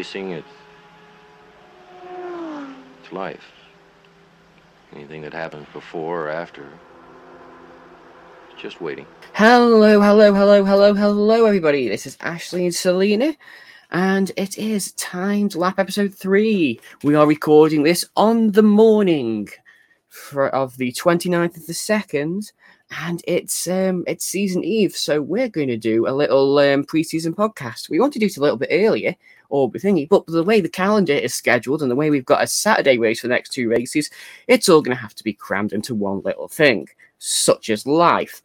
racing, it's, it's life. Anything that happens before or after, just waiting. Hello, hello, hello, hello, hello, everybody. This is Ashley and Selena, and it is timed lap episode three. We are recording this on the morning for, of the 29th of the second, and it's um it's season eve, so we're going to do a little um, preseason podcast. We want to do it a little bit earlier or thingy, but the way the calendar is scheduled and the way we've got a Saturday race for the next two races, it's all going to have to be crammed into one little thing, such as life.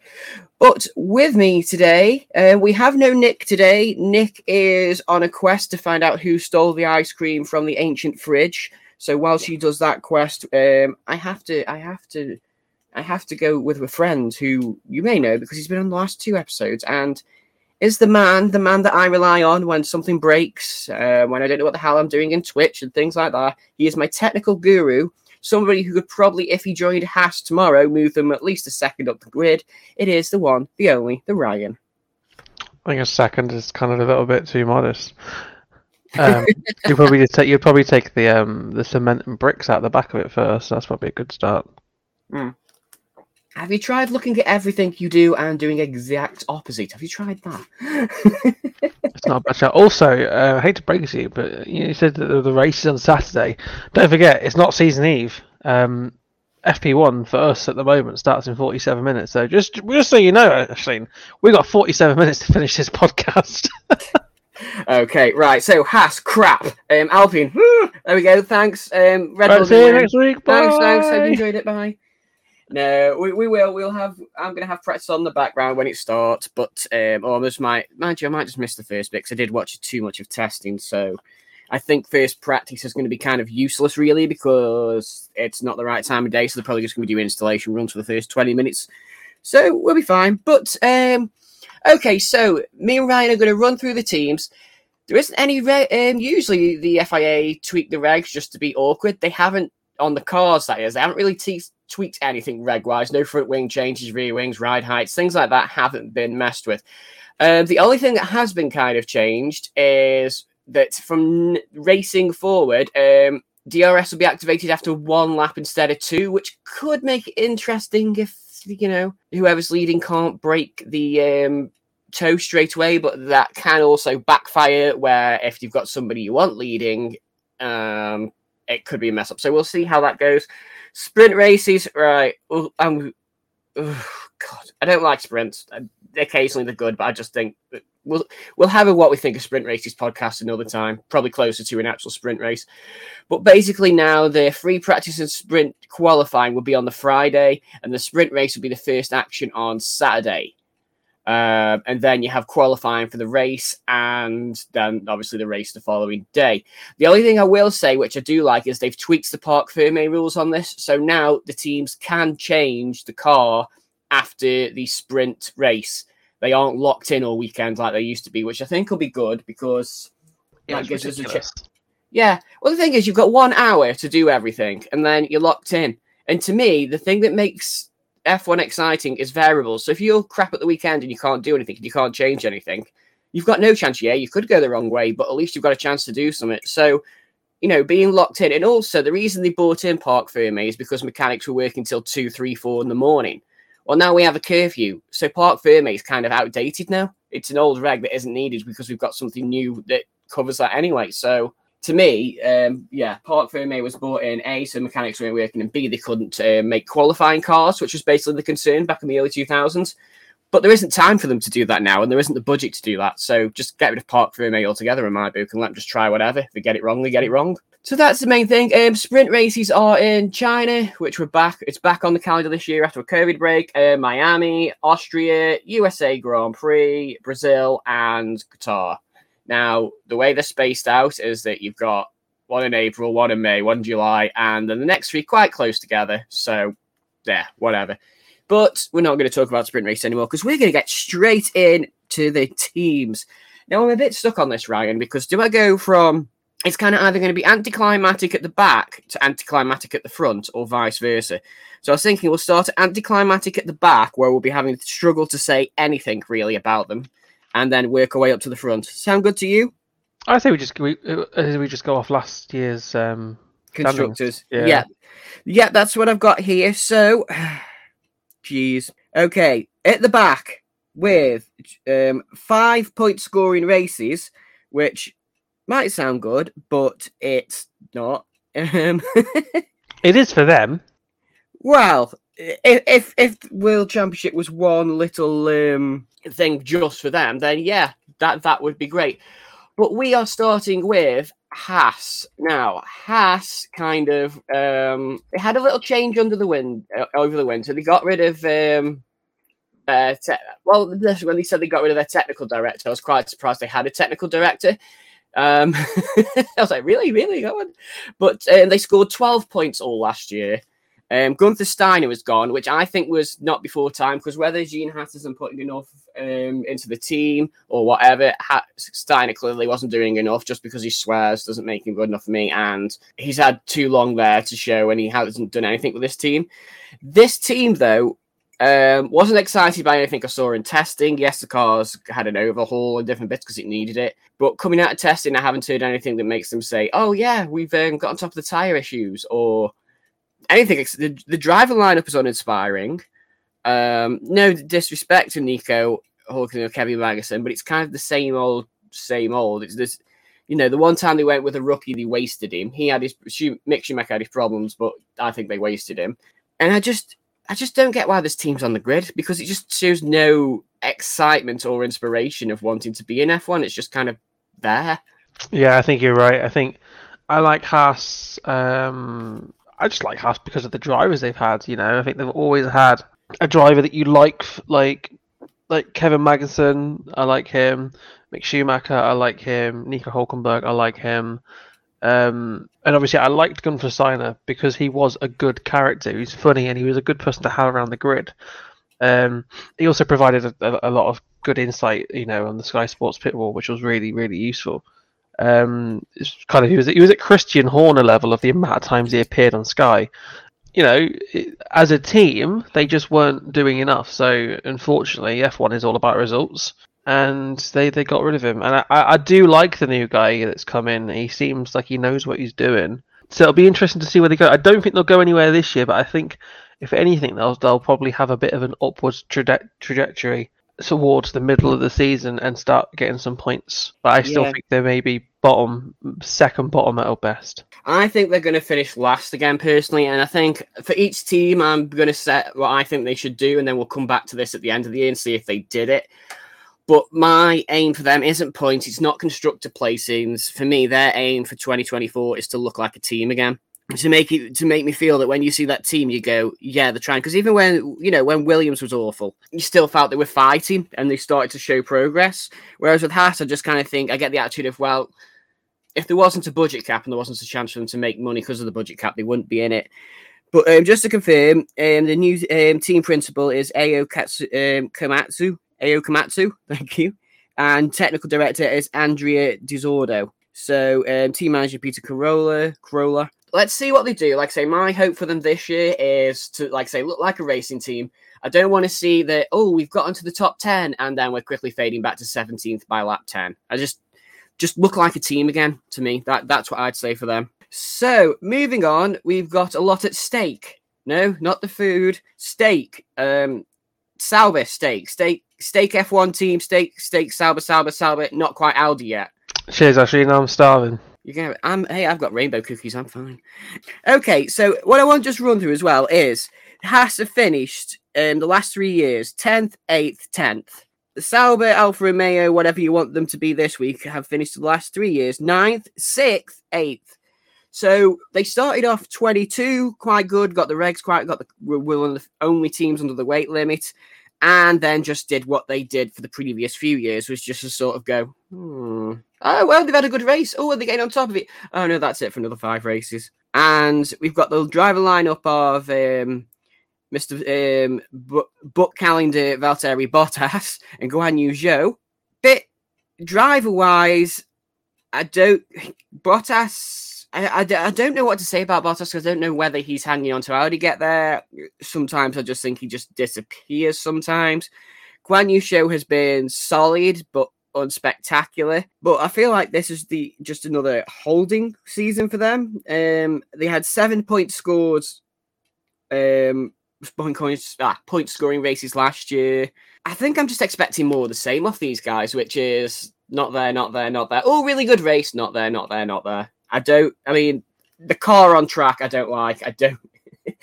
But with me today, uh, we have no Nick today. Nick is on a quest to find out who stole the ice cream from the ancient fridge. So while she does that quest, um, I have to, I have to, I have to go with a friend who you may know because he's been on the last two episodes and is the man, the man that I rely on when something breaks, uh, when I don't know what the hell I'm doing in Twitch and things like that. He is my technical guru, somebody who could probably, if he joined Haas tomorrow, move them at least a second up the grid. It is the one, the only, the Ryan. I think a second is kind of a little bit too modest. Um, you probably just take you'd probably take the um the cement and bricks out the back of it first. That's probably a good start. Have you tried looking at everything you do and doing exact opposite? Have you tried that? It's not a bad shout. Also, uh, I hate to break it to you, but you said that the, race is on Saturday. Don't forget, it's not season eve. Um, FP1 for us at the moment starts in 47 minutes. So just just so you know, Aisleyne, we've got 47 minutes to finish this podcast. okay, right. So Haas, crap. Um, Alpine, woo, there we go. Thanks. Um, Red right, see you next week. Thanks, thanks. Hope you enjoyed it. Bye. No, we, we will. We'll have. I'm gonna have practice on the background when it starts, but um, I might, mind you, I might just miss the first bit because I did watch too much of testing. So I think first practice is going to be kind of useless, really, because it's not the right time of day. So they're probably just going to be installation runs for the first 20 minutes. So we'll be fine. But um, okay, so me and Ryan are going to run through the teams. There isn't any. Re- um, usually the FIA tweak the regs just to be awkward. They haven't on the cars. That is, they haven't really te- tweaked anything reg wise. No front wing changes, rear wings, ride heights, things like that haven't been messed with. Um, the only thing that has been kind of changed is that from racing forward, um, DRS will be activated after one lap instead of two, which could make it interesting if you know whoever's leading can't break the um, toe straight away. But that can also backfire where if you've got somebody you want leading, um, it could be a mess up. So we'll see how that goes. Sprint races, right? I'm, oh, God, I don't like sprints. Uh, Occasionally they're good, but I just think we'll we'll have a what we think of sprint races podcast another time, probably closer to an actual sprint race. But basically now the free practice and sprint qualifying will be on the Friday, and the sprint race will be the first action on Saturday. Um, and then you have qualifying for the race, and then obviously the race the following day. The only thing I will say, which I do like, is they've tweaked the Parc Fermé rules on this. So now the teams can change the car after the sprint race. They aren't locked in all weekend like they used to be, which I think will be good because Yeah, that gives us a chance. Yeah. Well, the thing is, you've got one hour to do everything, and then you're locked in. And to me, the thing that makes F1 exciting is variable. So if you're crap at the weekend and you can't do anything and you can't change anything, you've got no chance. Yeah, you could go the wrong way, but at least you've got a chance to do something. So, you know, being locked in. And also, the reason they bought in Parc Fermé is because mechanics were working till two, three, four in the morning. Well, now we have a curfew. So Parc Fermé is kind of outdated now. It's an old reg that isn't needed because we've got something new that covers that anyway. So to me, um, yeah, Parc Fermé was bought in A, so mechanics weren't working, and B, they couldn't uh, make qualifying cars, which was basically the concern back in the early 2000s. But there isn't time for them to do that now, and there isn't the budget to do that. So just get rid of Parc Fermé altogether in my book and let them just try whatever. If they get it wrong, they get it wrong. So that's the main thing. Um, sprint races are in China, which we're back. It's back on the calendar this year after a COVID break. Uh, Miami, Austria, USA Grand Prix, Brazil, and Qatar. Now, the way they're spaced out is that you've got one in April, one in May, one in July, and then the next three quite close together. So, yeah, whatever. But we're not going to talk about sprint race anymore because we're going to get straight in to the teams. Now, I'm a bit stuck on this, Ryan, because do I go from it's kind of either going to be anticlimactic at the back to anticlimactic at the front, or vice versa. So I was thinking we'll start at anticlimactic at the back, where we'll be having to struggle to say anything really about them, and then work our way up to the front. Sound good to you? I say we just we, uh, we just go off last year's um, constructors. Yeah. yeah. yeah, that's what I've got here. So, jeez. Okay, at the back with um, five point scoring races, which might sound good, but it's not. Um, it is for them. Well, if if, if World Championship was one little um, thing just for them, then yeah, that that would be great. But we are starting with Haas now. Haas kind of um, they had a little change under the wind uh, over the winter. They got rid of um, uh, te- well, when they said they got rid of their technical director, I was quite surprised they had a technical director. Um, I was like, really, really, that one? But um, they scored 12 points all last year. Um, Gunther Steiner was gone, which I think was not before time because whether Gene isn't putting enough um, into the team or whatever, ha- Steiner clearly wasn't doing enough just because he swears doesn't make him good enough for me. And he's had too long there to show and he hasn't done anything with this team. This team, though, um, wasn't excited by anything I saw in testing. Yes, the cars had an overhaul and different bits because it needed it. But coming out of testing, I haven't heard anything that makes them say, "Oh yeah, we've um, got on top of the tire issues," or anything. The, the driver lineup is uninspiring. Um, no disrespect to Nico Hulkenberg or Kevin Magnussen, but it's kind of the same old, same old. It's this, you know, the one time they went with a rookie, they wasted him. He had his Mick Schumacher had his problems, but I think they wasted him. And I just, I just don't get why this team's on the grid because it just shows no excitement or inspiration of wanting to be in F1. It's just kind of there. Yeah, I think you're right. I think I like Haas. Um, I just like Haas because of the drivers they've had. You know, I think they've always had a driver that you like, like like Kevin Magnussen. I like him. Mick Schumacher. I like him. Nico Hulkenberg. I like him. Um, and obviously, I liked Gunther Steiner because he was a good character. He's funny and he was a good person to have around the grid. Um, he also provided a, a, lot of good insight, you know, on the Sky Sports pit wall, which was really, really useful. Um, kind of he was he was at Christian Horner level of the amount of times he appeared on Sky. You know, as a team, they just weren't doing enough. So unfortunately, F1 is all about results and they, they got rid of him. And I, I do like the new guy that's come in. He seems like he knows what he's doing. So it'll be interesting to see where they go. I don't think they'll go anywhere this year, but I think if anything, they'll they'll probably have a bit of an upwards traje- trajectory towards the middle of the season and start getting some points. But I still yeah. think they may be bottom, second bottom at best. I think they're going to finish last again, personally. And I think for each team, I'm going to set what I think they should do, and then we'll come back to this at the end of the year and see if they did it. But my aim for them isn't points. It's not constructor placings. For me, their aim for 2024 is to look like a team again. To make it to make me feel that when you see that team, you go, yeah, they're trying. Because even when you know when Williams was awful, you still felt they were fighting and they started to show progress. Whereas with Haas, I just kind of think I get the attitude of well, if there wasn't a budget cap and there wasn't a chance for them to make money because of the budget cap, they wouldn't be in it. But um, just to confirm, um, the new um, team principal is Ayao um, Komatsu, Ayao Komatsu, thank you. And technical director is Andrea De Zordo. So um, team manager Peter Crolla, Crolla. Let's see what they do. Like I say, my hope for them this year is to, like I say, look like a racing team. I don't want to see that, oh, we've gotten to the top 10 and then we're quickly fading back to 17th by lap 10. I just just look like a team again to me. That that's what I'd say for them. So moving on, we've got a lot at stake. No, not the food. Steak. Um, Sauber steak. Steak. Stake F1 team. Steak. Steak. Sauber. Sauber. Sauber. Not quite Aldi yet. Cheers, Ashley. Now I'm starving. You can. I'm. Hey, I've got rainbow cookies. I'm fine. Okay, so what I want to just run through as well is Haas have finished um, the last three years 10th, 8th, 10th. The Sauber, Alfa Romeo, whatever you want them to be this week, have finished the last three years ninth, sixth, eighth. So they started off 22, quite good, got the regs quite, got the were one of the only teams under the weight limit, and then just did what they did for the previous few years, was just to sort of go, hmm. oh, well, they've had a good race. Oh, are they getting on top of it? Oh, no, that's it for another five races. And we've got the driver lineup of um, Mr. Um, book calendar Valtteri Bottas and Guan Yu Zhou. Bit driver wise, I don't. Bottas, I, I, I, don't know what to say about Bottas because I don't know whether he's hanging on to how to get there. Sometimes I just think he just disappears sometimes. Guan Yu Zhou has been solid, but unspectacular. But I feel like this is the just another holding season for them. Um, they had seven points scored, um, point, coins, ah, point scoring races last year. I think I'm just expecting more of the same off these guys, which is not there, not there, not there. Oh, really good race, not there, not there, not there. I don't. I mean, the car on track, I don't like. I don't.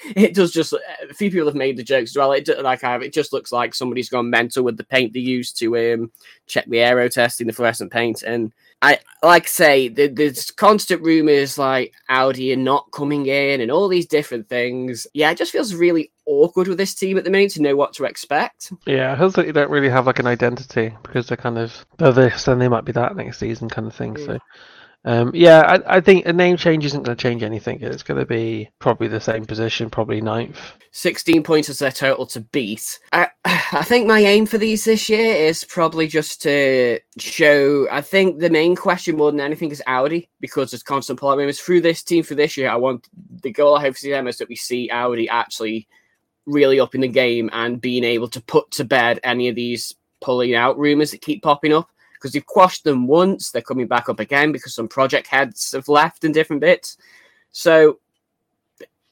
It does just. A few people have made the jokes as well. It like I have. It just looks like somebody's gone mental with the paint they used to um check the aero testing the fluorescent paint. And I like I say, there's constant rumors like Audi are not coming in and all these different things. Yeah, it just feels really awkward with this team at the minute to know what to expect. Yeah, it feels like you don't really have like an identity because they're kind of they're this and they might be that next season kind of thing. So um, yeah, I, I, think a name change isn't going to change anything. It's going to be probably the same position, probably ninth. 16 points is their total to beat. I, I think my aim for these this year is probably just to show. I think the main question more than anything is Audi because there's constant plot rumors through this team for this year. I want the goal I hope for them is that we see Audi actually really up in the game and being able to put to bed any of these pulling out rumors that keep popping up because you've quashed them once, they're coming back up again because some project heads have left in different bits. So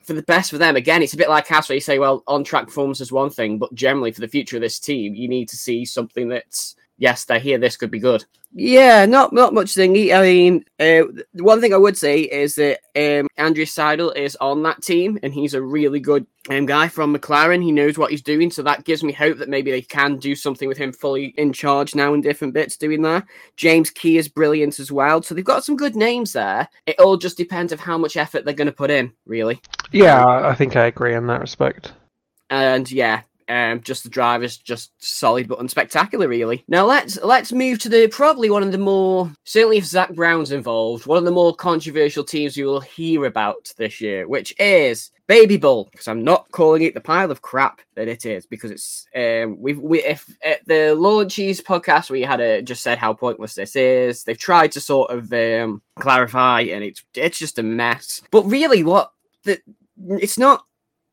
for the best for them, again, it's a bit like Haas where you say, well, on track performance is one thing, but generally for the future of this team, you need to see something that's yes, they're here. This could be good. Yeah, not not much thingy. I mean, uh, one thing I would say is that um, Andreas Seidl is on that team, and he's a really good um, guy from McLaren. He knows what he's doing, so that gives me hope that maybe they can do something with him fully in charge now in different bits doing that. James Key is brilliant as well, so they've got some good names there. It all just depends of how much effort they're going to put in, really. Yeah, I think I agree in that respect. And yeah, um, just the drivers, just solid but unspectacular, really. Now let's let's move to the probably one of the more certainly if Zak Brown's involved, one of the more controversial teams you will hear about this year, which is Baby Bull. Because I'm not calling it the pile of crap that it is, because it's um we've we if at the launches podcast we had a just said how pointless this is. They've tried to sort of um clarify, and it's it's just a mess. But really, what the it's not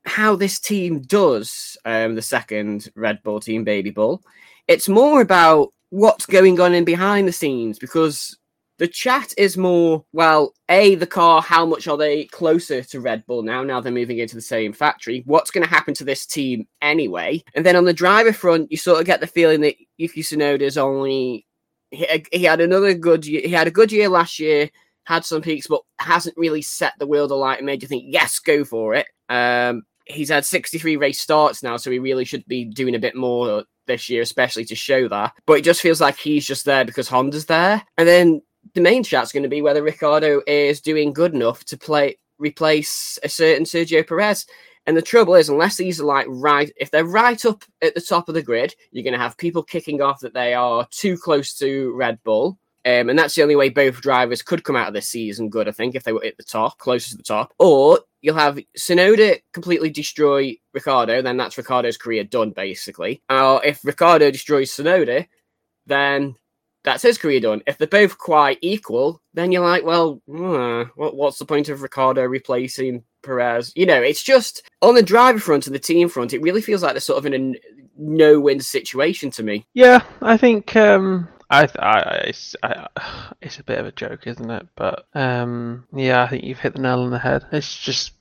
how this team does um, the second Red Bull team, Baby Bull. It's more about what's going on in behind the scenes because the chat is more well, a the car. How much are they closer to Red Bull now? Now they're moving into the same factory. What's going to happen to this team anyway? And then on the driver front, you sort of get the feeling that Yuki Tsunoda's only he, had another good year. He had a good year last year had some peaks, but hasn't really set the world alight and made you think, yes, go for it. Um, he's had 63 race starts now, so he really should be doing a bit more this year, especially to show that. But it just feels like he's just there because Honda's there. And then the main chat's going to be whether Ricciardo is doing good enough to play replace a certain Sergio Perez. And the trouble is, unless these are like right, if they're right up at the top of the grid, you're going to have people kicking off that they are too close to Red Bull. Um, and that's the only way both drivers could come out of this season good, I think, if they were at the top, closest to the top. Or you'll have Tsunoda completely destroy Ricciardo, then that's Ricciardo's career done, basically. Or if Ricciardo destroys Tsunoda, then that's his career done. If they're both quite equal, then you're like, well, what, what's the point of Ricciardo replacing Perez? You know, it's just on the driver front and the team front, it really feels like they're sort of in a no win situation to me. Yeah, I think um, I, I, it's, I, it's a bit of a joke, isn't it? But um, yeah, I think you've hit the nail on the head. It's just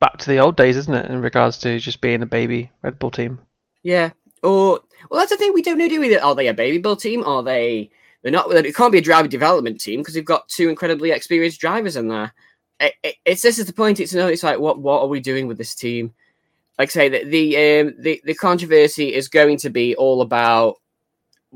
back to the old days, isn't it? In regards to just being a baby Red Bull team. Yeah. Or well, that's the thing we don't know. Do we? Are they a baby Bull team? Are they? They're not. It can't be a driver development team because they've got two incredibly experienced drivers in there. It, it, it's this is the point. It's no. It's like what what are we doing with this team? Like I say, the the um, the, the controversy is going to be all about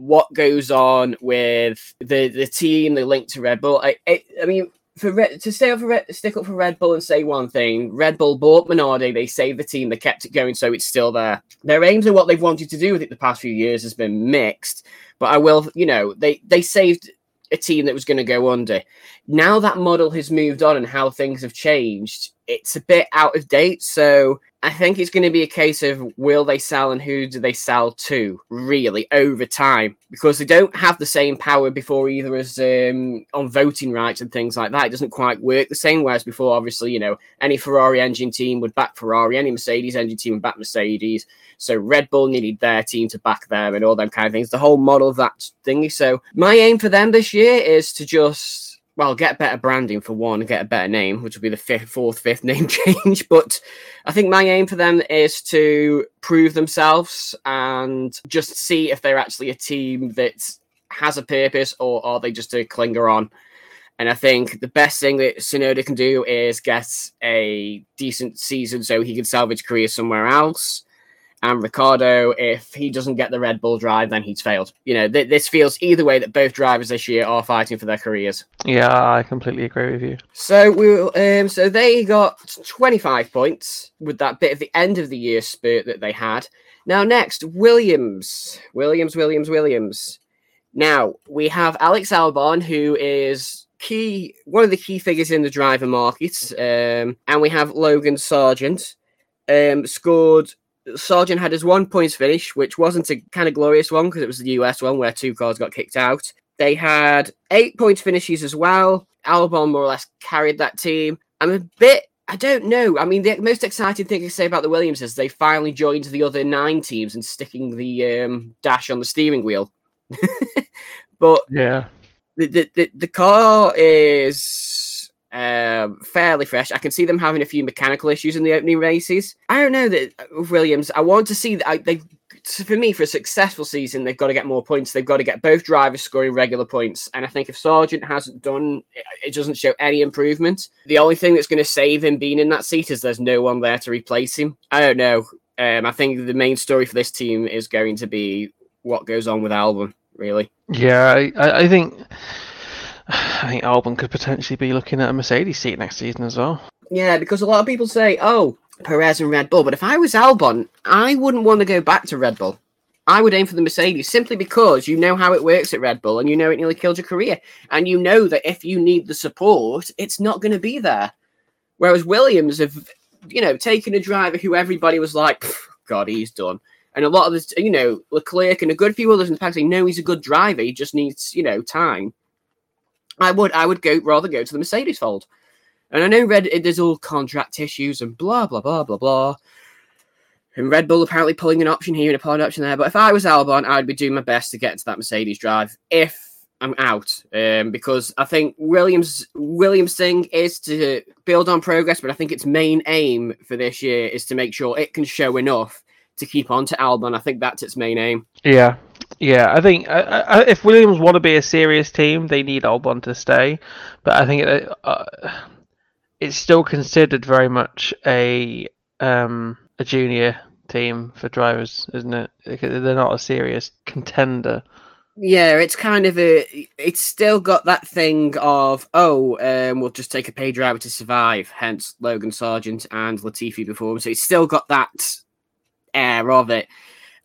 what goes on with the the team, the link to Red Bull. I I, I mean, for Red, to stay up for Red, stick up for Red Bull and say one thing, Red Bull bought Minardi, they saved the team, they kept it going, so it's still there. Their aims and what they've wanted to do with it the past few years has been mixed, but I will, you know, they they saved a team that was going to go under. Now that model has moved on and how things have changed, it's a bit out of date. So I think it's going to be a case of will they sell and who do they sell to, really, over time, because they don't have the same power before either as um, on voting rights and things like that. It doesn't quite work the same. Whereas before, obviously, you know, any Ferrari engine team would back Ferrari, any Mercedes engine team would back Mercedes. So Red Bull needed their team to back them and all them kind of things. The whole model of that thingy. So my aim for them this year is to just well, get better branding for one, get a better name, which will be the fifth, fourth, fifth name change. But I think my aim for them is to prove themselves and just see if they're actually a team that has a purpose or are they just a clinger on. And I think the best thing that Tsunoda can do is get a decent season so he can salvage career somewhere else. And Ricciardo, if he doesn't get the Red Bull drive, then he's failed. You know, th- this feels either way that both drivers this year are fighting for their careers. Yeah, I completely agree with you. So we will, um, so they got 25 points with that bit of the end of the year spurt that they had. Now next, Williams, Williams, Williams, Williams. Now we have Alex Albon, who is key, one of the key figures in the driver market, um, and we have Logan Sargeant, um, scored Sargeant had his one points finish, which wasn't a kind of glorious one because it was the US one where two cars got kicked out. They had eight points finishes as well. Albon more or less carried that team. I'm a bit, I don't know. I mean, the most exciting thing to say about the Williams is they finally joined the other nine teams and sticking the um, dash on the steering wheel. but yeah, the, the, the, the car is um, fairly fresh. I can see them having a few mechanical issues in the opening races. I don't know that Williams. I want to see that they. For me, for a successful season, they've got to get more points. They've got to get both drivers scoring regular points. And I think if Sargeant hasn't done, it doesn't show any improvement. The only thing that's going to save him being in that seat is there's no one there to replace him. I don't know. Um, I think the main story for this team is going to be what goes on with Albon. Really. Yeah, I, I think I think Albon could potentially be looking at a Mercedes seat next season as well. Yeah, because a lot of people say, "Oh, Perez and Red Bull," but if I was Albon, I wouldn't want to go back to Red Bull. I would aim for the Mercedes simply because you know how it works at Red Bull and you know it nearly killed your career. And you know that if you need the support, it's not going to be there. Whereas Williams have, you know, taken a driver who everybody was like, God, he's done. And a lot of the, you know, Leclerc and a good few others in the pack say, no, he's a good driver. He just needs, you know, time. I would I would go rather go to the Mercedes fold. And I know Red there's all contract issues and blah blah blah blah blah. And Red Bull apparently pulling an option here and a pod option there. But if I was Albon, I'd be doing my best to get into that Mercedes drive if I'm out. Um, because I think Williams Williams thing is to build on progress, but I think its main aim for this year is to make sure it can show enough to keep on to Albon. I think that's its main aim. Yeah, yeah. I think uh, uh, if Williams want to be a serious team, they need Albon to stay. But I think it, uh, it's still considered very much a um, a junior team for drivers, isn't it? They're not a serious contender. Yeah, it's kind of a. It's still got that thing of oh, um, we'll just take a pay driver to survive. Hence Logan Sargeant and Latifi before. So it's still got that air of it.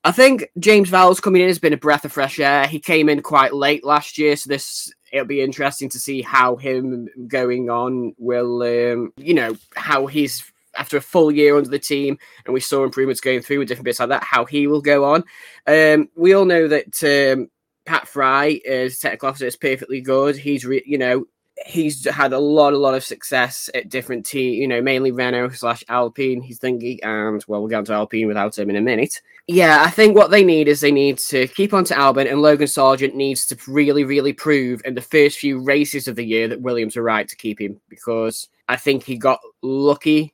I think James Vowles coming in has been a breath of fresh air. He came in quite late last year, so this it'll be interesting to see how him going on will, um, you know, how he's after a full year under the team, and we saw improvements going through with different bits like that. How he will go on. Um, we all know that um, Pat Fry, as technical officer, is perfectly good. He's, re- you know, he's had a lot, a lot of success at different teams, you know, mainly Renault slash Alpine. He's thinking, and well, we'll get onto Alpine without him in a minute. Yeah, I think what they need is they need to keep on to Albon, and Logan Sargeant needs to really, really prove in the first few races of the year that Williams are right to keep him because I think he got lucky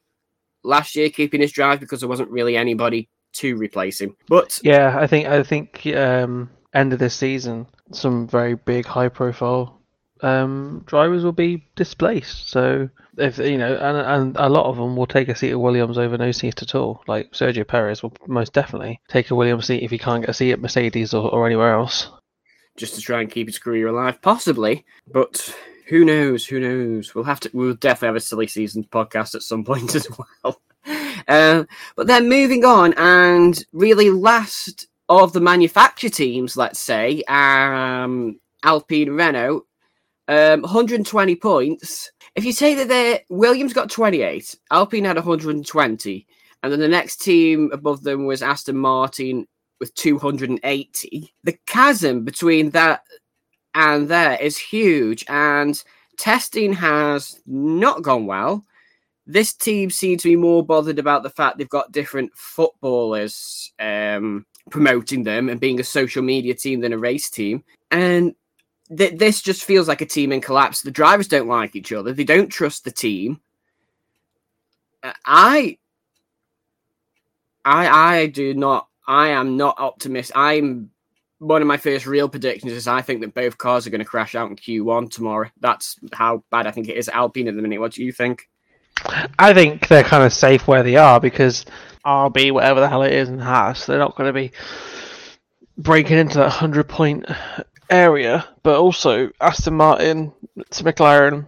last year keeping his drive because there wasn't really anybody to replace him. But yeah, I think I think um, end of this season, some very big, high profile um, drivers will be displaced. So if you know, and and a lot of them will take a seat at Williams over no seat at all. Like Sergio Perez will most definitely take a Williams seat if he can't get a seat at Mercedes or, or anywhere else. Just to try and keep his career alive, possibly. But who knows? Who knows? We'll have to. We'll definitely have a silly season podcast at some point as well. Uh, but then moving on, and really last of the manufacturer teams, let's say, um, Alpine Renault Um, 120 points. If you say that they Williams got 28, Alpine had 120, and then the next team above them was Aston Martin with 280. The chasm between that and there is huge, and testing has not gone well. This team seems to be more bothered about the fact they've got different footballers um, promoting them and being a social media team than a race team. And th- this just feels like a team in collapse. The drivers don't like each other. They don't trust the team. I, I, I do not. I am not optimistic. I'm one of my first real predictions is I think that both cars are going to crash out in Q1 tomorrow. That's how bad I think it is Alpine at the minute. What do you think? I think they're kind of safe where they are because RB, whatever the hell it is, and Haas, they're not going to be breaking into that 100 point area. But also, Aston Martin, McLaren,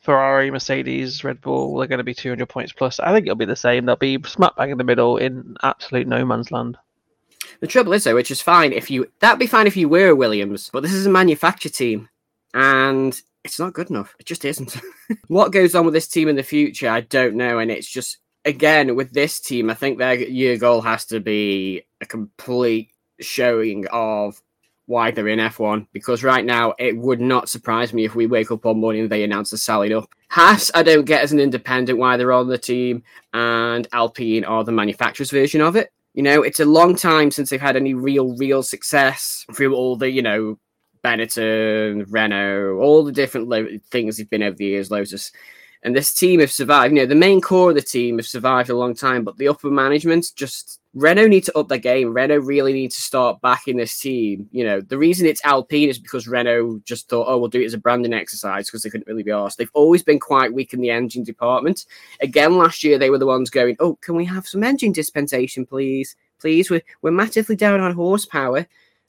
Ferrari, Mercedes, Red Bull, they're going to be 200 points plus. I think it'll be the same. They'll be smack bang in the middle in absolute no man's land. The trouble is, though, which is fine if you that'd be fine if you were Williams, but this is a manufacturer team, and it's not good enough. It just isn't. what goes on with this team in the future, I don't know, and it's just again with this team, I think their year goal has to be a complete showing of why they're in F1 because right now it would not surprise me if we wake up one morning and they announce they're selling up. Haas, I don't get as an independent why they're on the team, and Alpine are the manufacturer's version of it. You know, it's a long time since they've had any real, real success through all the, you know, Benetton, Renault, all the different lo- things they've been over the years, Lotus. And this team have survived. You know, the main core of the team have survived a long time, but the upper management just Renault need to up their game. Renault really need to start backing this team. You know, the reason it's Alpine is because Renault just thought, oh, we'll do it as a branding exercise because they couldn't really be asked. They've always been quite weak in the engine department. Again, last year they were the ones going, oh, can we have some engine dispensation, please? Please, we're, we're massively down on horsepower.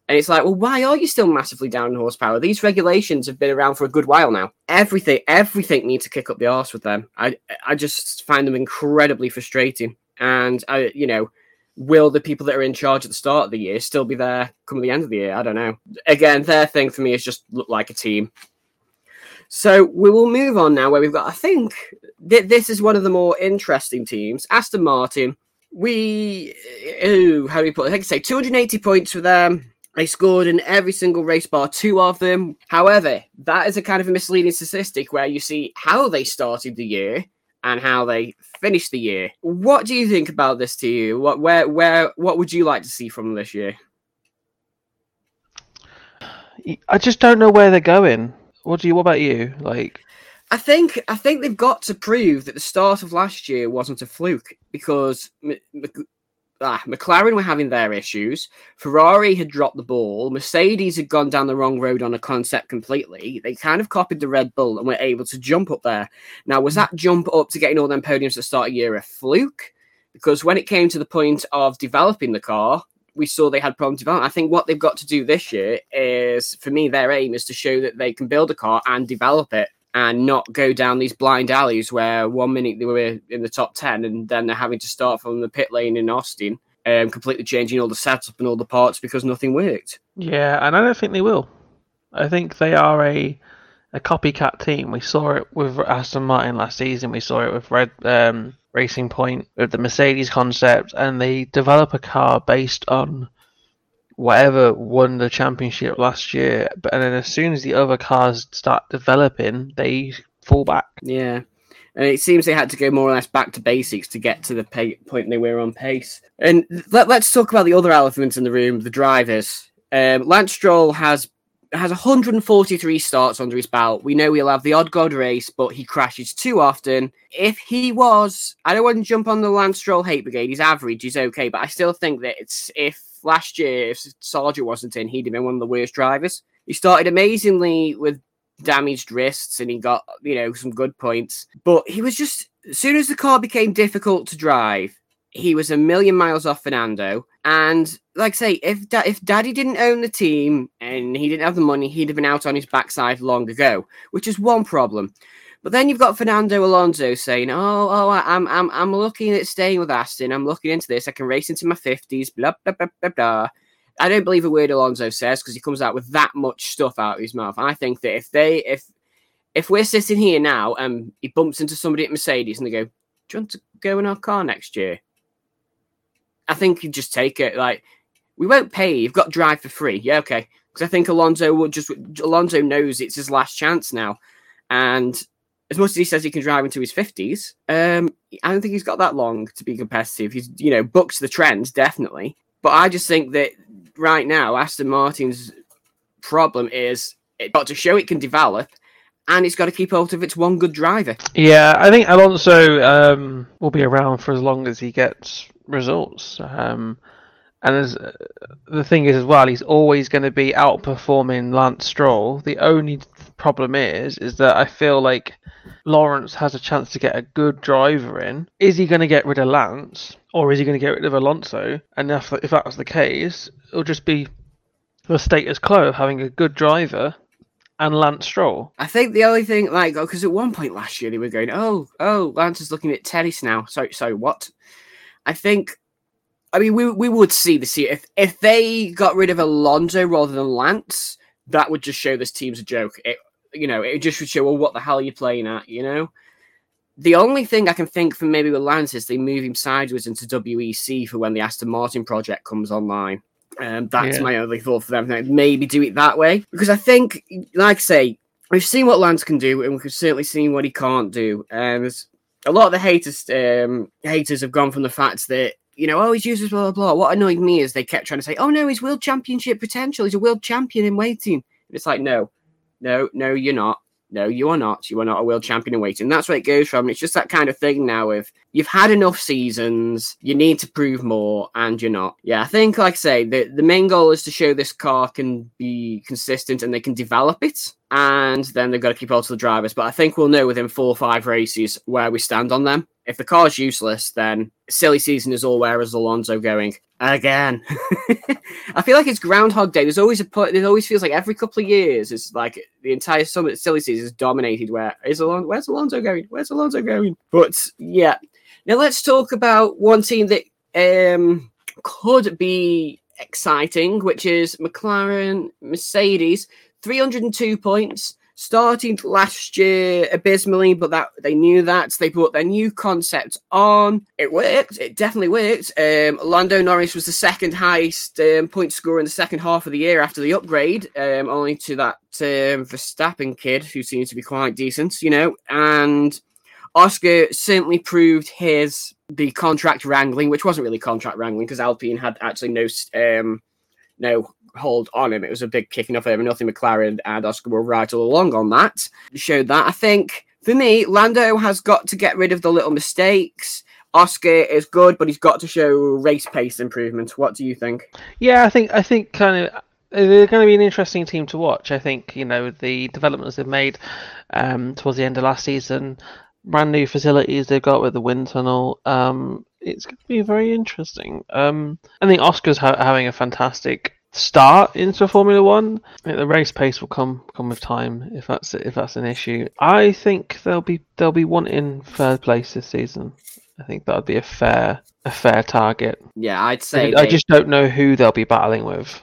And it's like, well, why are you still massively down in horsepower? These regulations have been around for a good while now. Everything, everything needs to kick up the arse with them. I, I just find them incredibly frustrating. And I, you know, will the people that are in charge at the start of the year still be there come the end of the year? I don't know. Again, their thing for me is just look like a team. So we will move on now, where we've got. I think th- this is one of the more interesting teams, Aston Martin. We, ooh, how do we put it? I can say 280 points for them. They scored in every single race bar, two of them. However, that is a kind of a misleading statistic where you see how they started the year and how they finish the year. What do you think about this to you? What where where what would you like to see from this year? I just don't know where they're going. What do you? What about you? Like, I think I think they've got to prove that the start of last year wasn't a fluke because ah, McLaren were having their issues. Ferrari had dropped the ball. Mercedes had gone down the wrong road on a concept completely. They kind of copied the Red Bull and were able to jump up there. Now, was that jump up to getting all them podiums at the start of year a fluke? Because when it came to the point of developing the car, we saw they had problems developing. I think what they've got to do this year is, for me, their aim is to show that they can build a car and develop it and not go down these blind alleys where one minute they were in the top 10 and then they're having to start from the pit lane in Austin, um, completely changing all the setup and all the parts because nothing worked. yeah, and I don't think they will. I think they are a a copycat team. We saw it with Aston Martin last season. We saw it with Red um, Racing Point with the Mercedes concept, and they develop a car based on whatever won the championship last year. But and then as soon as the other cars start developing, they fall back. Yeah. And it seems they had to go more or less back to basics to get to the pay- point they were on pace. And let, us talk about the other elephant in the room, the drivers. Um, Lance Stroll has has 143 starts under his belt. We know he'll have the odd god race, but he crashes too often. If he was, I don't want to jump on the Lance Stroll hate brigade. His average is okay, but I still think that it's if last year if Sargeant wasn't in, he'd have been one of the worst drivers. He started amazingly with damaged wrists and he got you know some good points, but he was just as soon as the car became difficult to drive, he was a million miles off Fernando. And like I say, if da- if Daddy didn't own the team and he didn't have the money, he'd have been out on his backside long ago, which is one problem. But then you've got Fernando Alonso saying, "Oh, oh, I'm, I'm, I'm looking at staying with Aston. I'm looking into this. I can race into my fifties." Blah blah blah blah blah. I don't believe a word Alonso says because he comes out with that much stuff out of his mouth. I think that if they, if if we're sitting here now and he bumps into somebody at Mercedes and they go, "Do you want to go in our car next year?" I think you just take it. Like we won't pay. You've got drive for free. Yeah, okay. Because I think Alonso will just Alonso knows it's his last chance now, and as much as he says he can drive into his fifties, um, I don't think he's got that long to be competitive. He's you know books the trends definitely, but I just think that right now Aston Martin's problem is it got to show it can develop. And it's got to keep hold of its one good driver. Yeah, I think Alonso um, will be around for as long as he gets results. Um, and as, uh, the thing is, as well, he's always going to be outperforming Lance Stroll. The only problem is, is that I feel like Lawrence has a chance to get a good driver in. Is he going to get rid of Lance, or is he going to get rid of Alonso? And if if that's the case, it'll just be the status quo of having a good driver and Lance Stroll. I think the only thing, like, because at one point last year they were going, "Oh, oh, Lance is looking at tennis now." So, so what? I think, I mean, we we would see the see if if they got rid of Alonso rather than Lance, that would just show this team's a joke. It, you know, it just would show, well, what the hell are you playing at? You know. The only thing I can think for maybe with Lance is they move him sideways into WEC for when the Aston Martin project comes online. Um, that's Yeah. my only thought for them. Maybe do it that way because I think, like I say, we've seen what Lance can do, and we've certainly seen what he can't do. Um, there's- a lot of the haters, um, haters have gone from the fact that you know, oh, he's useless, blah blah blah. What annoyed me is they kept trying to say, oh no, he's world championship potential. He's a world champion in waiting. And it's like, no, no, no, you're not. No, you are not. You are not a world champion in waiting. That's where it goes from. It's just that kind of thing now. Of you've had enough seasons, you need to prove more, and you're not. Yeah, I think, like I say, the the main goal is to show this car can be consistent and they can develop it, and then they've got to keep hold of the drivers. But I think we'll know within four or five races where we stand on them. If the car's useless, then silly season is all where is Alonso going again? I feel like it's Groundhog Day. There's always a put. It always feels like every couple of years, it's like the entire summer silly season is dominated. Where is Alonso? Where's Alonso going? Where's Alonso going? But yeah, now let's talk about one team that um could be exciting, which is McLaren Mercedes. 302 points. Starting last year abysmally, but that they knew that they brought their new concept on. It worked. It definitely worked. Um, Lando Norris was the second highest um, point scorer in the second half of the year after the upgrade, um, only to that um, Verstappen kid who seems to be quite decent, you know. And Oscar certainly proved his the contract wrangling, which wasn't really contract wrangling because Alpine had actually no um, no hold on him. It was a big kicking off over nothing. McLaren and Oscar were right all along on that. Showed that. I think for me, Lando has got to get rid of the little mistakes. Oscar is good, but he's got to show race pace improvement. What do you think? Yeah, I think I think kind of they're going to be an interesting team to watch. I think you know the developments they've made um, towards the end of last season, brand new facilities they've got with the wind tunnel. Um, it's going to be very interesting. Um, I think Oscar's ha- having a fantastic start into a Formula One. I think the race pace will come come with time if that's if that's an issue. I think they'll be they'll be wanting third place this season. I think that would be a fair a fair target. Yeah, I'd say I they- just don't know who they'll be battling with.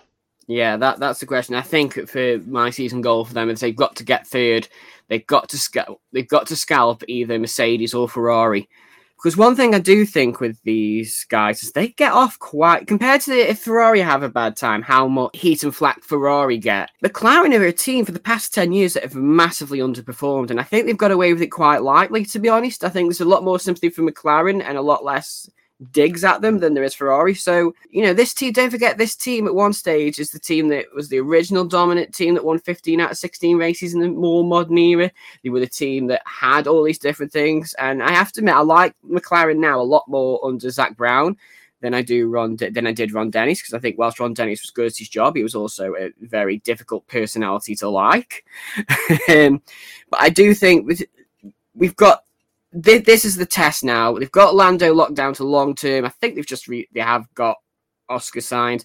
Yeah, that that's the question. I think for my season goal for them is they've got to get third. They've got to scalp. They've got to scalp either Mercedes or Ferrari. Because one thing I do think with these guys is they get off quite compared to if Ferrari have a bad time, how much heat and flack Ferrari get. McLaren are a team for the past ten years that have massively underperformed, and I think they've got away with it quite lightly. To be honest, I think there's a lot more sympathy for McLaren and a lot less digs at them than there is Ferrari. So, you know, this team, don't forget, this team at one stage is the team that was the original dominant team that won 15 out of 16 races in the more modern era. They were the team that had all these different things. And I have to admit, I like McLaren now a lot more under Zak Brown than I do Ron than I did Ron Dennis because I think whilst Ron Dennis was good at his job, he was also a very difficult personality to like. um, but I do think with, we've got thi- this is the test now. They've got Lando locked down to long term. I think they've just re- they have got Oscar signed.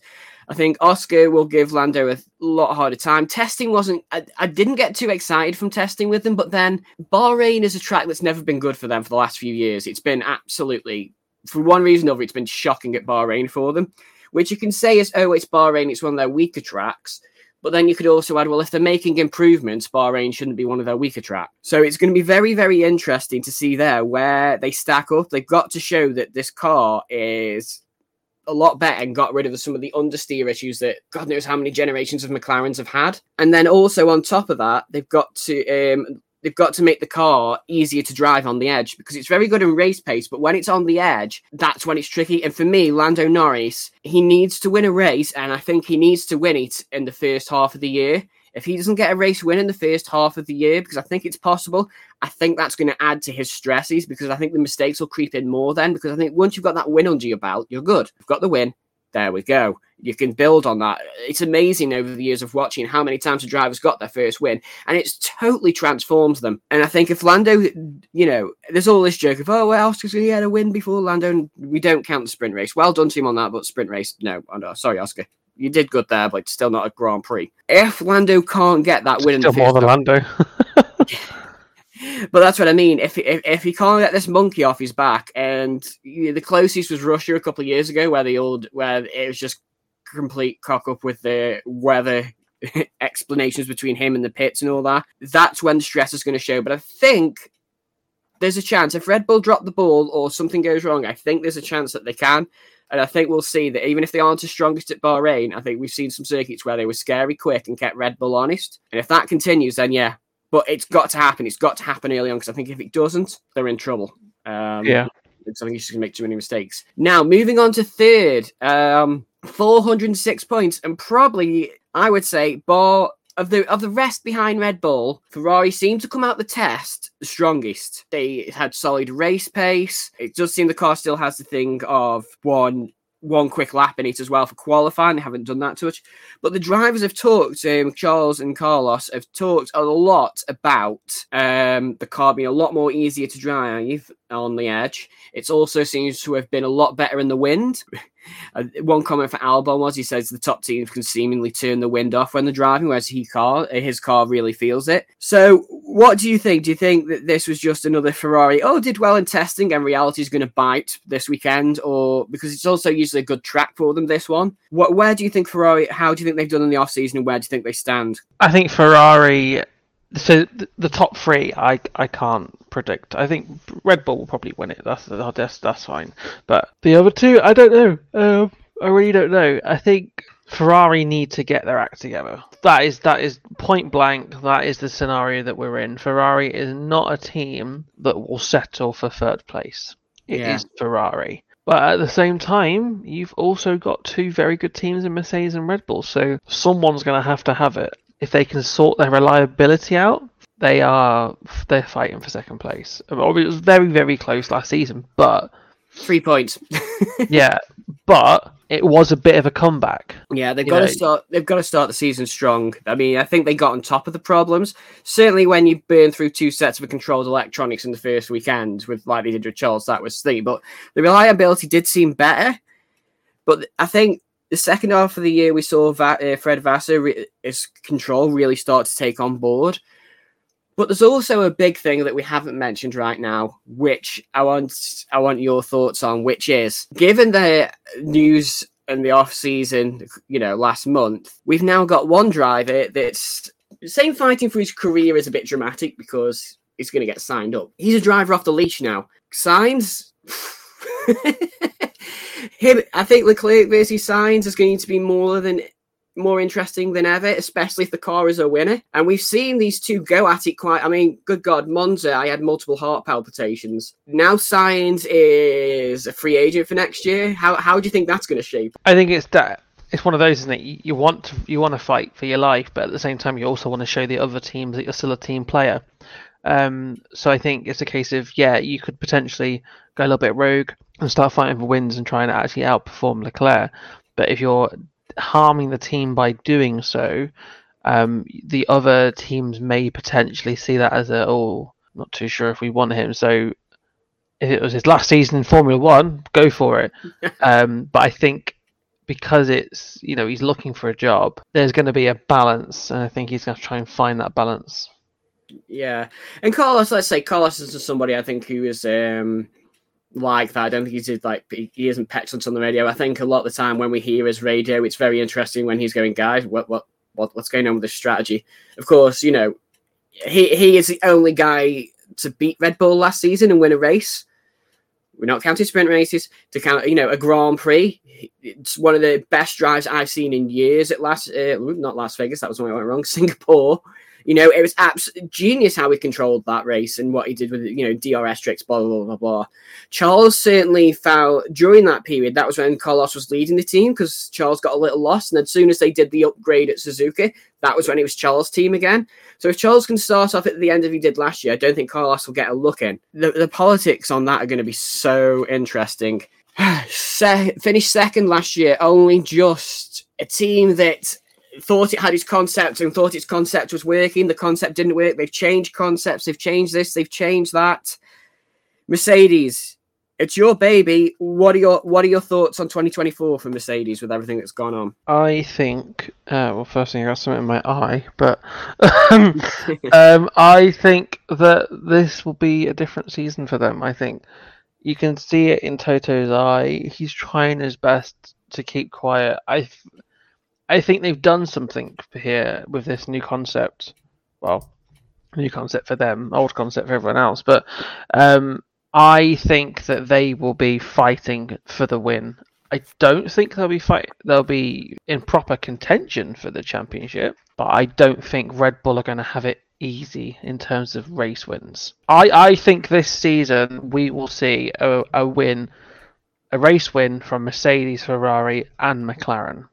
I think Oscar will give Lando a lot harder time. Testing wasn't. I, I didn't get too excited from testing with them, but then Bahrain is a track that's never been good for them for the last few years. It's been absolutely, for one reason or other, it's been shocking at Bahrain for them. Which you can say is, oh, it's Bahrain. It's one of their weaker tracks. But then you could also add, well, if they're making improvements, Bahrain shouldn't be one of their weaker tracks. So it's going to be very, very interesting to see there where they stack up. They've got to show that this car is a lot better and got rid of some of the understeer issues that God knows how many generations of McLarens have had. And then also on top of that, they've got to um, they've got to make the car easier to drive on the edge because it's very good in race pace, but when it's on the edge, that's when it's tricky. And for me, Lando Norris, he needs to win a race, and I think he needs to win it in the first half of the year. If he doesn't get a race win in the first half of the year, because I think it's possible, I think that's going to add to his stresses because I think the mistakes will creep in more then. Because I think once you've got that win under your belt, you're good. You've got the win. There we go. You can build on that. It's amazing over the years of watching how many times a driver's got their first win, and it's totally transforms them. And I think if Lando, you know, there's all this joke of, oh, well, Oscar's he had a win before Lando, and we don't count the sprint race. Well done to him on that, but sprint race, no. Oh, no sorry, Oscar. You did good there, but still not a Grand Prix. If Lando can't get that win, still more than Lando. but that's what I mean. If, if if he can't get this monkey off his back, and you know, the closest was Russia a couple of years ago, where the old where it was just complete cock up with the weather explanations between him and the pits and all that. That's when the stress is going to show. But I think there's a chance if Red Bull drop the ball or something goes wrong, I think there's a chance that they can. And I think we'll see that even if they aren't as strongest at Bahrain, I think we've seen some circuits where they were scary quick and kept Red Bull honest. And if that continues, then yeah, but it's got to happen. It's got to happen early on because I think if it doesn't, they're in trouble. Um, yeah. Because I think he's going to make too many mistakes. Now, moving on to third, um, 406 points, and probably I would say, bar of the of the rest behind Red Bull, Ferrari seemed to come out the test the strongest. They had solid race pace. It does seem the car still has the thing of one one quick lap in it as well for qualifying. They haven't done that too much. But the drivers have talked, um, Charles and Carlos have talked a lot about um, the car being a lot more easier to drive on the edge. It also seems to have been a lot better in the wind. Uh, one comment for Albon was he says the top teams can seemingly turn the wind off when they're driving, whereas he car his car really feels it. So, what do you think? Do you think that this was just another Ferrari? Oh, did well in testing, and reality is going to bite this weekend, or because it's also usually a good track for them. This one, what? Where do you think Ferrari? How do you think they've done in the off season, and where do you think they stand? I think Ferrari so the top three, I I can't predict. I think Red Bull will probably win it. That's that's that's fine. But the other two, I don't know. Um, I really don't know. I think Ferrari need to get their act together. That is that is point blank. That is the scenario that we're in. Ferrari is not a team that will settle for third place. It yeah. is Ferrari. But at the same time, you've also got two very good teams in Mercedes and Red Bull, so someone's going to have to have it if they can sort their reliability out, they are they're fighting for second place. it was very very close last season, but three points. yeah, but it was a bit of a comeback. Yeah, they've got know. to start. They've got to start the season strong. I mean, I think they got on top of the problems. Certainly, when you burn through two sets of controlled electronics in the first weekend with like they did with Charles, that was three. But the reliability did seem better. But I think the second half of the year, we saw Va- uh, Fred Vasseur, re- his control really start to take on board. But there's also a big thing that we haven't mentioned right now, which I want I want your thoughts on, which is given the news in the off season, you know, last month, we've now got one driver that's same fighting for his career is a bit dramatic because he's going to get signed up. He's a driver off the leash now. Sainz. him, I think Leclerc versus Sainz is going to be more than more interesting than ever, especially if the car is a winner. And we've seen these two go at it quite. I mean, good God, Monza, I had multiple heart palpitations. Now Sainz is a free agent for next year. How how do you think that's going to shape? I think it's that. It's one of those, isn't it? You want to you want to fight for your life, but at the same time, you also want to show the other teams that you're still a team player. Um, so I think it's a case of yeah, you could potentially go a little bit rogue and start fighting for wins and trying to actually outperform Leclerc. But if you're harming the team by doing so, um, the other teams may potentially see that as a oh, not too sure if we want him. So if it was his last season in Formula One, go for it. um, but I think because it's you know he's looking for a job, there's going to be a balance, and I think he's going to try and find that balance. Yeah, and Carlos, let's say Carlos is somebody I think who is um, like that. I don't think he's like he isn't petulant on the radio. I think a lot of the time when we hear his radio, it's very interesting when he's going, guys, what what what, what's going on with the strategy. Of course, you know, he he is the only guy to beat Red Bull last season and win a race. We're not counting sprint races to count, you know, a Grand Prix. It's one of the best drives I've seen in years at last, uh, not Las Vegas. That was when I went wrong. Singapore. You know, it was absolutely genius how he controlled that race and what he did with, you know, DRS tricks, blah, blah, blah, blah. Charles certainly fell during that period, that was when Carlos was leading the team because Charles got a little lost. And as soon as they did the upgrade at Suzuka, that was when it was Charles' team again. So if Charles can start off at the end of he did last year, I don't think Carlos will get a look in. The, the politics on that are going to be so interesting. Se- finished second last year, only just a team that thought it had its concept and thought its concept was working. The concept didn't work. They've changed concepts. They've changed this. They've changed that. Mercedes, it's your baby. What are your What are your thoughts on 2024 for Mercedes with everything that's gone on? I think. Uh, well, first thing I got something in my eye, but um, um, I think that this will be a different season for them. I think you can see it in Toto's eye. He's trying his best to keep quiet. I, I think they've done something here with this new concept. Well, new concept for them, old concept for everyone else. But um, I think that they will be fighting for the win. I don't think they'll be fight. They'll be in proper contention for the championship, but I don't think Red Bull are going to have it easy in terms of race wins. I, I think this season we will see a, a win, a race win from Mercedes, Ferrari, and McLaren.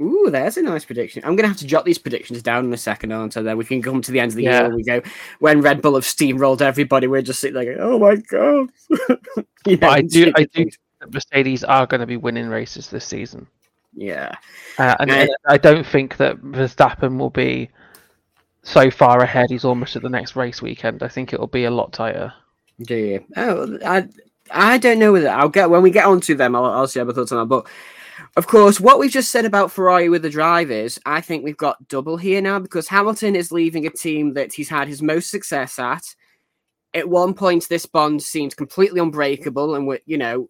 Ooh, there's a nice prediction. I'm going to have to jot these predictions down in a second, aren't I? Then we can come to the end of the Yeah. year. We go when Red Bull have steamrolled everybody. We're just sitting there, going, "Oh my god!" you But I do, I do think that Mercedes are going to be winning races this season. Yeah, Uh, and Yeah. I don't think that Verstappen will be so far ahead. He's almost at the next race weekend. I think it will be a lot tighter. do you? Oh, I, I don't know whether I'll get when we get onto them. I'll, I'll see my thoughts on that. But of course, what we've just said about Ferrari with the drivers, I think we've got double here now because Hamilton is leaving a team that he's had his most success at. At one point, this bond seemed completely unbreakable, and we're you know,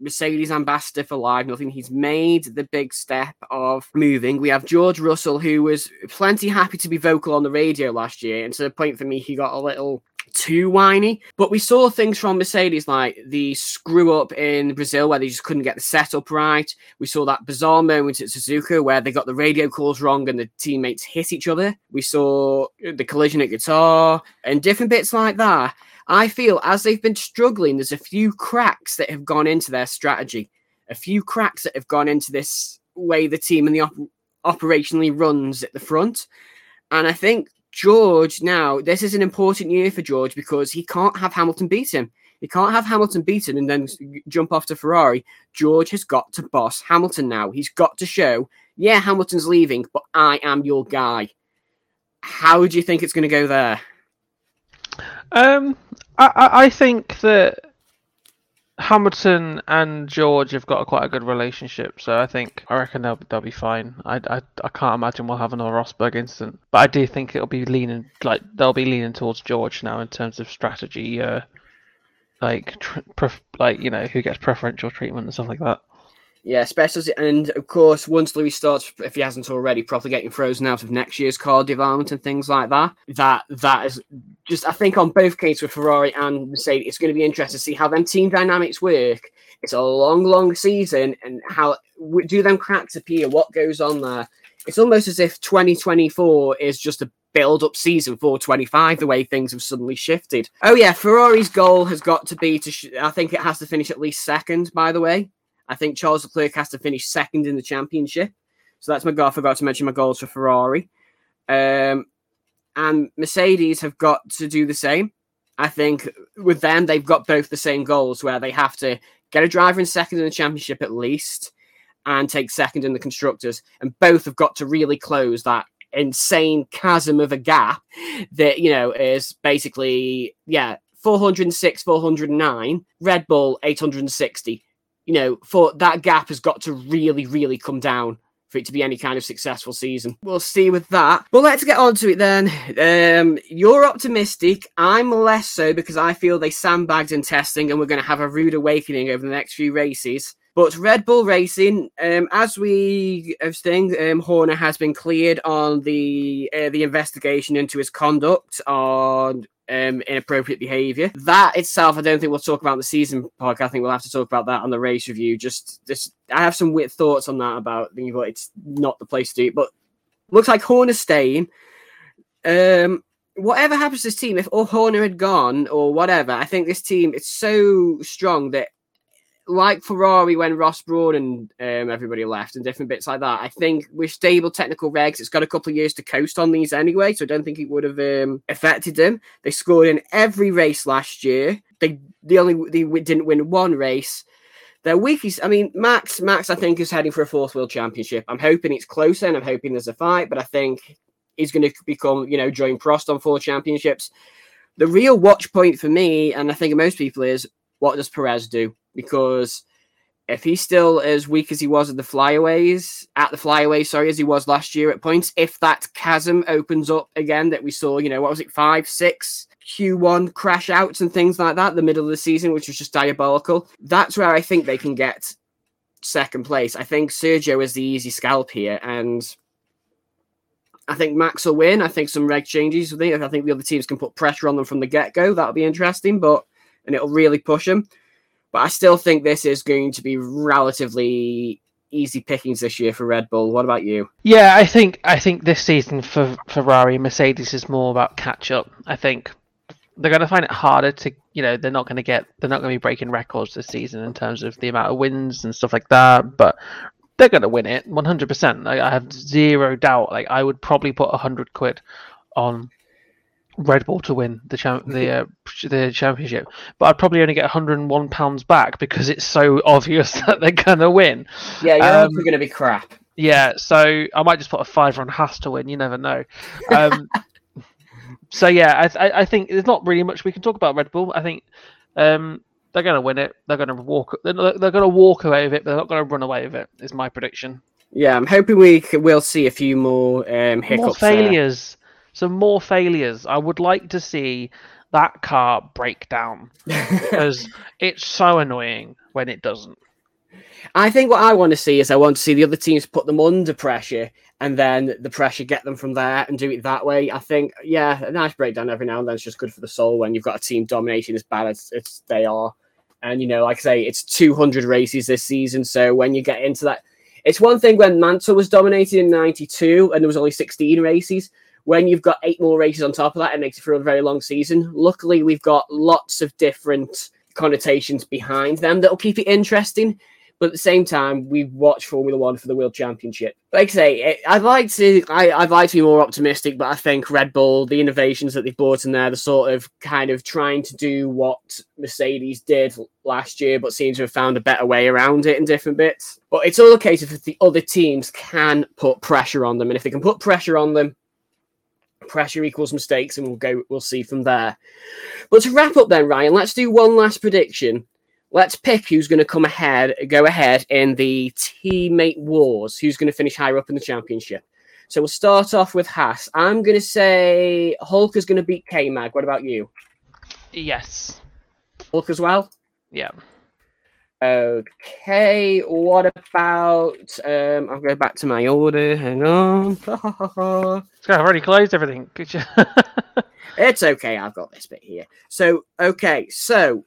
Mercedes ambassador for life, nothing. He's made the big step of moving. We have George Russell, who was plenty happy to be vocal on the radio last year, and to the point for me, he got a little too whiny. But we saw things from Mercedes like the screw up in Brazil where they just couldn't get the setup right. We saw that bizarre moment at Suzuka where they got the radio calls wrong and the teammates hit each other. We saw the collision at Qatar and different bits like that. I feel as they've been struggling, there's a few cracks that have gone into their strategy, a few cracks that have gone into this way the team and the op- operationally runs at the front. And I think George now, this is an important year for George because he can't have Hamilton beat him. He can't have Hamilton beaten and then jump off to Ferrari. George has got to boss Hamilton now. He's got to show, yeah, Hamilton's leaving, but I am your guy. How do you think it's going to go there? Um, I, I, think that Hamilton and George have got a quite a good relationship, so I think I reckon they'll they'll be fine. I, I, I can't imagine we'll have another Rosberg incident, but I do think it'll be leaning like they'll be leaning towards George now in terms of strategy, uh, like pref- like you know who gets preferential treatment and stuff like that. Yeah, especially and of course once Lewis starts, if he hasn't already, properly getting frozen out of next year's car development and things like that. That that is just I think on both cases with Ferrari and Mercedes, it's going to be interesting to see how them team dynamics work. It's a long, long season, and how do them cracks appear? What goes on there? It's almost as if 2024 is just a build-up season for 25. The way things have suddenly shifted. Oh yeah, Ferrari's goal has got to be to. Sh- I think it has to finish at least second. By the way, I think Charles Leclerc has to finish second in the championship. So that's my goal. I forgot to mention my goals for Ferrari. Um, and Mercedes have got to do the same. I think with them, they've got both the same goals where they have to get a driver in second in the championship at least and take second in the constructors. And both have got to really close that insane chasm of a gap that, you know, is basically, yeah, 406, 409, Red Bull 860 you know, for that gap has got to really, really come down for it to be any kind of successful season. We'll see with that. But let's get on to it then. Um, you're optimistic. I'm less so because I feel they sandbagged in testing and we're going to have a rude awakening over the next few races. But Red Bull Racing, um, as we have seen, um, Horner has been cleared on the uh, the investigation into his conduct on um, inappropriate behaviour. That itself, I don't think we'll talk about the season podcast. I think we'll have to talk about that on the race review. Just this, I have some weird thoughts on that about thinking, but it's not the place to do it. But looks like Horner's staying. Um, whatever happens to this team, if Horner had gone or whatever, I think this team is so strong that like Ferrari when Ross Brawn and um, everybody left and different bits like that, I think with stable technical regs, it's got a couple of years to coast on these anyway. So I don't think it would have um, affected them. They scored in every race last year. They the only they didn't win one race. Their weakest, I mean, Max, Max, I think is heading for a fourth world championship. I'm hoping it's closer and I'm hoping there's a fight, but I think he's going to become, you know, join Prost on four championships. The real watch point for me, and I think most people, is what does Perez do? Because if he's still as weak as he was at the flyaways, at the flyaway, sorry, as he was last year at points, if that chasm opens up again that we saw, you know, what was it, five, six Q1 crash outs and things like that, the middle of the season, which was just diabolical, that's where I think they can get second place. I think Sergio is the easy scalp here, and I think Max will win. I think some reg changes. I think, the other teams can put pressure on them from the get go. That'll be interesting, but and it'll really push them. But I still think this is going to be relatively easy pickings this year for Red Bull. What about you? Yeah, I think I think this season for Ferrari, Mercedes is more about catch up. I think they're going to find it harder to, you know, they're not going to get, they're not going to be breaking records this season in terms of the amount of wins and stuff like that. But they're going to win it 100%. I have zero doubt. Like I would probably put 100 quid on Red Bull to win the champ the uh, the championship, but I'd probably only get 101 pounds back because it's so obvious that they're gonna win. Yeah, you're um, going to be crap. Yeah, so I might just put a fiver on Haas to win. You never know. Um, so yeah, I, I, think there's not really much we can talk about Red Bull. I think um, they're going to win it. They're going to walk. They're, they're going to walk away with it, but they're not going to run away with it. Is my prediction. Yeah, I'm hoping we will see a few more um, hiccups. More failures. Some more failures. I would like to see that car break down because it's so annoying when it doesn't. I think what I want to see is I want to see the other teams put them under pressure and then the pressure get them from there and do it that way. I think, yeah, a nice breakdown every now and then is just good for the soul when you've got a team dominating as bad as, as they are. And, you know, like I say, it's 200 races this season. So when you get into that, it's one thing when Mansell was dominating in 92 and there was only 16 races when you've got eight more races on top of that, it makes it for a very long season. Luckily, we've got lots of different connotations behind them that'll keep it interesting. But at the same time, we watch Formula One for the World Championship. Like I say, I'd like to, I, I'd like to be more optimistic, but I think Red Bull, the innovations that they've brought in there, the sort of kind of trying to do what Mercedes did last year, but seems to have found a better way around it in different bits. But it's all a case of if the other teams can put pressure on them, and if they can put pressure on them, pressure equals mistakes, and we'll go. We'll see from there. But to wrap up, then Ryan, let's do one last prediction. Let's pick who's going to come ahead, go ahead in the teammate wars. Who's going to finish higher up in the championship? So we'll start off with Haas. I'm going to say Hulk is going to beat K Mag. What about you? Yes. Hulk as well. Yeah. Okay, what about um I'll go back to my order. Hang on. I've already closed everything. it's okay, I've got this bit here. So okay, so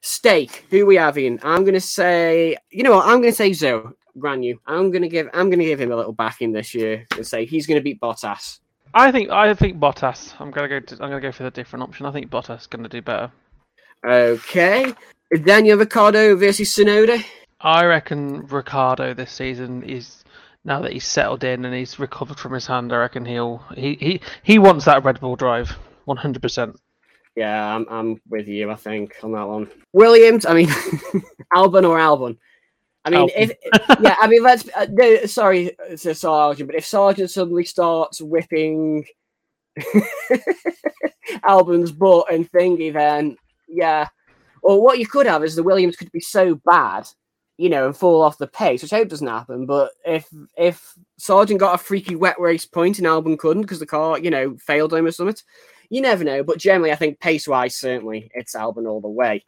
Stake, who we having? I'm gonna say you know what, I'm gonna say Zhou Guanyu. I'm gonna give I'm gonna give him a little backing this year and say he's gonna beat Bottas. I think I think Bottas. I'm gonna go to, I'm gonna go for the different option. I think Bottas is gonna do better. Okay. Daniel Ricciardo versus Tsunoda. I reckon Ricciardo this season is now that he's settled in and he's recovered from his hand. I reckon he'll he he, he wants that Red Bull drive, one hundred percent. Yeah, I'm I'm with you. I think on that one. Williams. I mean, Albon or Albon. I mean, Albon. if yeah, I mean, let's. Uh, no, sorry, to Sargeant, but if Sargeant suddenly starts whipping Albon's butt and thingy, then yeah, or what you could have is the Williams could be so bad, you know, and fall off the pace, which I hope doesn't happen. But if if Sargeant got a freaky wet race point and Albon couldn't because the car, you know, failed him or something, you never know. But generally, I think pace wise, certainly it's Albon all the way.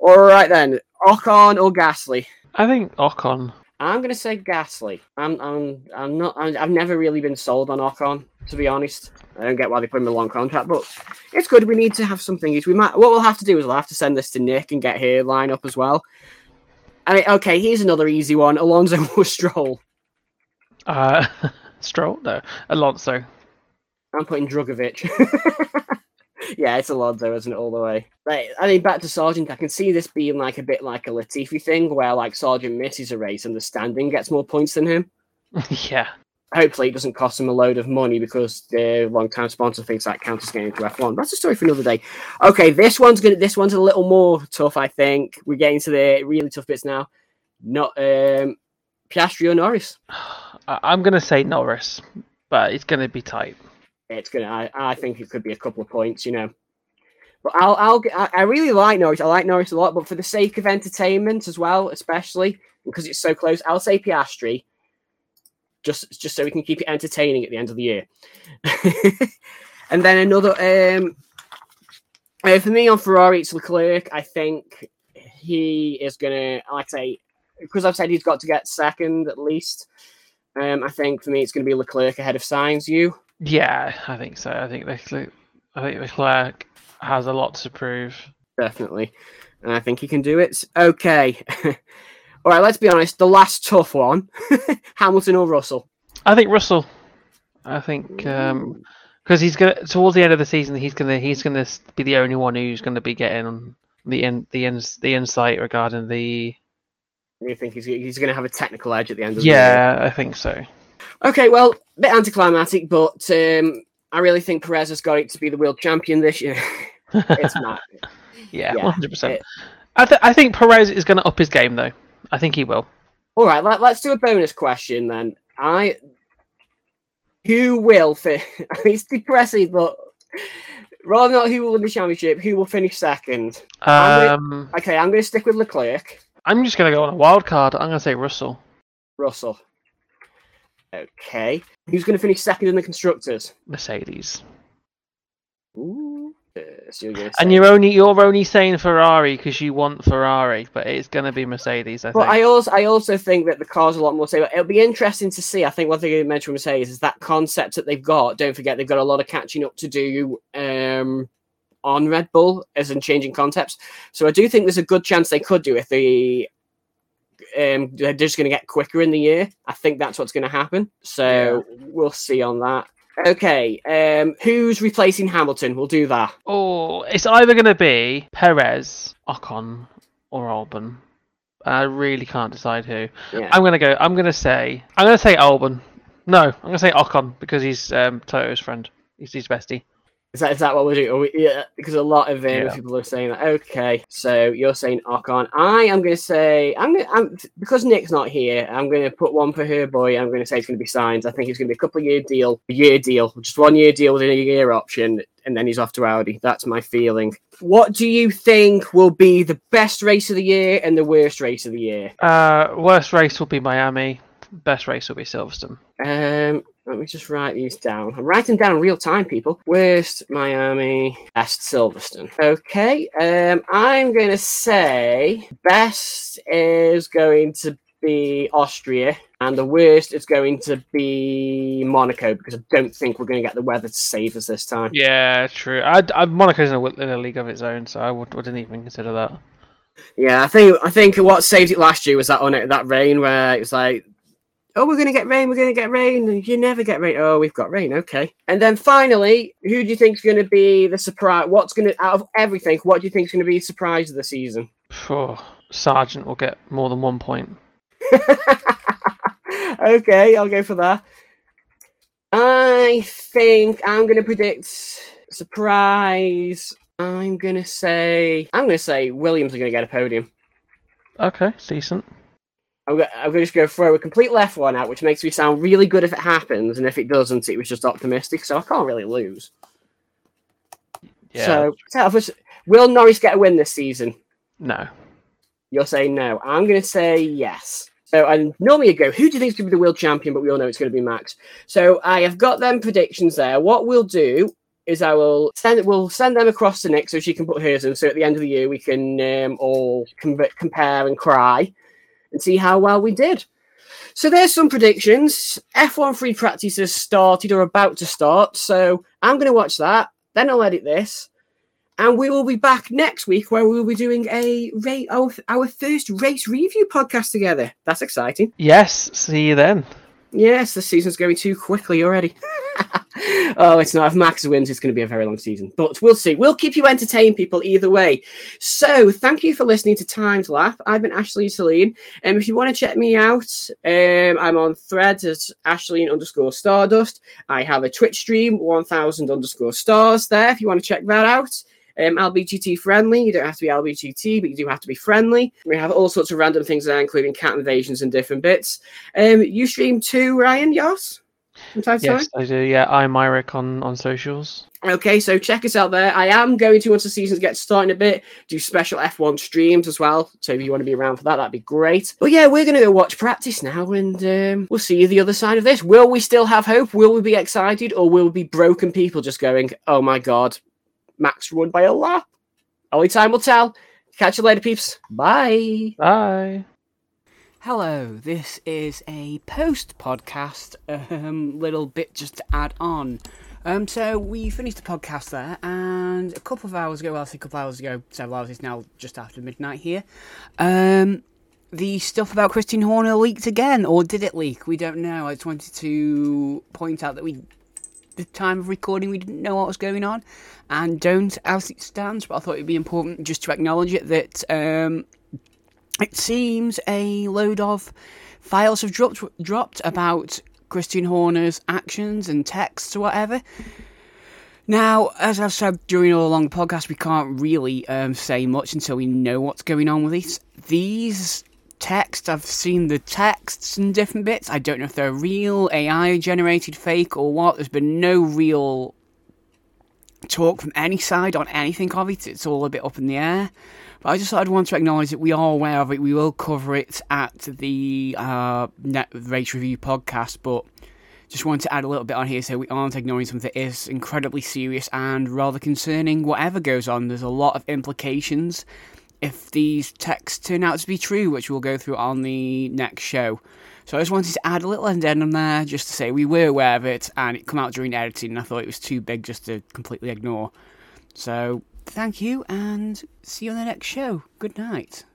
All right then, Ocon or Gasly? I think Ocon. I'm gonna say Gasly. I'm, I'm, I'm not. i have never really been sold on Ocon, to be honest. I don't get why they put him a long contract, but it's good. We need to have something. We might. What we'll have to do is we'll have to send this to Nick and get her line up as well. I mean, okay, here's another easy one: Alonso or Stroll. Uh, Stroll? No, Alonso. I'm putting Drugovich. yeah, it's Alonso, isn't it, all the way? Right, I mean, back to Sargeant, I can see this being like a bit like a Latifi thing, where like Sargeant misses a race and the standing gets more points than him. yeah. Hopefully, it doesn't cost him a load of money because the long-time sponsor thinks that counts as getting into F1. That's a story for another day. Okay, this one's gonna. This one's a little more tough. I think we're getting to the really tough bits now. Not um, Piastri or Norris. I'm gonna say Norris, but it's gonna be tight it's gonna. I, I think it could be a couple of points, you know. But I'll, I'll, I really like Norris. I like Norris a lot, but for the sake of entertainment as well, especially because it's so close, I'll say Piastri, just, just so we can keep it entertaining at the end of the year. and then another, um, uh, for me on Ferrari, it's Leclerc. I think he is gonna, like I say, because I've said he's got to get second at least. Um, I think for me, it's going to be Leclerc ahead of Sainz. You? Yeah, I think so. I think Leclerc, I think Leclerc has a lot to prove. Definitely, and I think he can do it. Okay, all right. Let's be honest. The last tough one: Hamilton or Russell. I think Russell. I think because um, he's gonna towards the end of the season, he's gonna he's gonna be the only one who's gonna be getting the in, the in, the insight regarding the. You think he's he's gonna have a technical edge at the end of yeah, the Yeah, I think so. Okay, well, bit anticlimactic, but um, I really think Perez has got it to be the world champion this year. it's not. yeah, one hundred percent. I th- I think Perez is going to up his game though. I think he will. All right, let, us do a bonus question then. I who will fit? it's depressing, but rather not who will win the championship, who will finish second? Um, I'm gonna, okay, I'm going to stick with Leclerc. I'm just going to go on a wild card. I'm going to say Russell. Russell. Okay. Who's going to finish second in the constructors? Mercedes. Ooh. you're and you're only you're only saying Ferrari because you want Ferrari, but it's going to be Mercedes. I but think. I also I also think that the car's a lot more stable. It'll be interesting to see. I think one thing you mentioned Mercedes is that concept that they've got. Don't forget they've got a lot of catching up to do um, on Red Bull as in changing concepts. So I do think there's a good chance they could do if they um, they're just going to get quicker in the year. I think that's what's going to happen. So we'll see on that. Okay, um, who's replacing Hamilton? We'll do that. Oh, it's either going to be Perez, Ocon, or Albon. I really can't decide who. Yeah. I'm going to go. I'm going to say. I'm going to say Albon. No, I'm going to say Ocon because he's um, Toto's friend. He's his bestie. Is that is that what we're doing? We, yeah, because a lot of um, yeah. people are saying that. Okay, so you're saying Ocon. I am going to say I'm. I'm because Nick's not here. I'm going to put one for her boy. I'm going to say it's going to be signed. I think it's going to be a couple year deal, a year deal, just one year deal with a year option, and then he's off to Audi. That's my feeling. What do you think will be the best race of the year and the worst race of the year? Uh, worst race will be Miami. Best race will be Silverstone. Um, let me just write these down. I'm writing down real time, people. Worst Miami, best Silverstone. Okay. Um, I'm going to say best is going to be Austria, and the worst is going to be Monaco because I don't think we're going to get the weather to save us this time. Yeah, true. I, I, Monaco's in a, in a league of its own, so I would, wouldn't even consider that. Yeah, I think I think what saved it last year was that on it that rain where it was like Oh, we're going to get rain. We're going to get rain. You never get rain. Oh, we've got rain. Okay. And then finally, who do you think is going to be the surprise? What's going to, out of everything, what do you think is going to be the surprise of the season? Oh, Sargeant will get more than one point. okay, I'll go for that. I think I'm going to predict surprise. I'm going to say, I'm going to say Williams are going to get a podium. Okay, decent. I'm going, I'm going to just go throw a complete left one out, which makes me sound really good if it happens, and if it doesn't, it was just optimistic. So I can't really lose. Yeah. So, will Norris get a win this season? No. You're saying no. I'm going to say yes. So, and normally you go, who do you think is going to be the world champion? But we all know it's going to be Max. So, I have got them predictions there. What we'll do is I will send we'll send them across to Nick so she can put hers in. So at the end of the year we can um, all com- compare and cry and see how well we did. So there's some predictions. F1 free practice has started or about to start. So I'm going to watch that. Then I'll edit this. And we will be back next week where we'll be doing a our, our first race review podcast together. That's exciting. Yes, see you then. Yes, the season's going too quickly already. oh, it's not. If Max wins, it's going to be a very long season. But we'll see. We'll keep you entertained, people, either way. So, thank you for listening to Time to Laugh. I've been Ashley Celine. And um, if you want to check me out, um, I'm on threads as Ashley underscore Stardust. I have a Twitch stream, 1000 underscore stars there, if you want to check that out. Um, LBGT friendly. You don't have to be LBGT, but you do have to be friendly. We have all sorts of random things there, including cat invasions and different bits. Um, you stream too, Ryan? Yes. From time to Yes, time? I do. Yeah, I'm Myrick on on socials. Okay, so check us out there. I am going to, once the season gets starting a bit, do special F1 streams as well. So if you want to be around for that, that'd be great. But yeah, we're going to go watch practice now and um, we'll see you the other side of this. Will we still have hope? Will we be excited? Or will we be broken people just going, oh my God, Max won by a lap? Only time will tell. Catch you later, peeps. Bye. Bye. Hello, this is a post podcast um, little bit just to add on. Um, so we finished the podcast there, and a couple of hours ago, well, I say a couple of hours ago, several hours, it's now just after midnight here. Um, the stuff about Christian Horner leaked again, or did it leak? We don't know. I just wanted to point out that we, the time of recording, we didn't know what was going on, and don't as it stands. But I thought it'd be important just to acknowledge it that um, it seems a load of files have dropped dropped about Christian Horner's actions and texts or whatever. Now, as I've said during all along the podcast, we can't really um, say much until we know what's going on with these. These texts, I've seen the texts and different bits. I don't know if they're real, AI generated, fake, or what. There's been no real talk from any side on anything of it. It's all a bit up in the air. But I just I'd want to acknowledge that we are aware of it. We will cover it at the uh, Net Race Review podcast, but just wanted to add a little bit on here so we aren't ignoring something that is incredibly serious and rather concerning. Whatever goes on, there's a lot of implications if these texts turn out to be true, which we'll go through on the next show. So I just wanted to add a little addendum there just to say we were aware of it and it came out during editing and I thought it was too big just to completely ignore. So thank you and see you on the next show. Good night.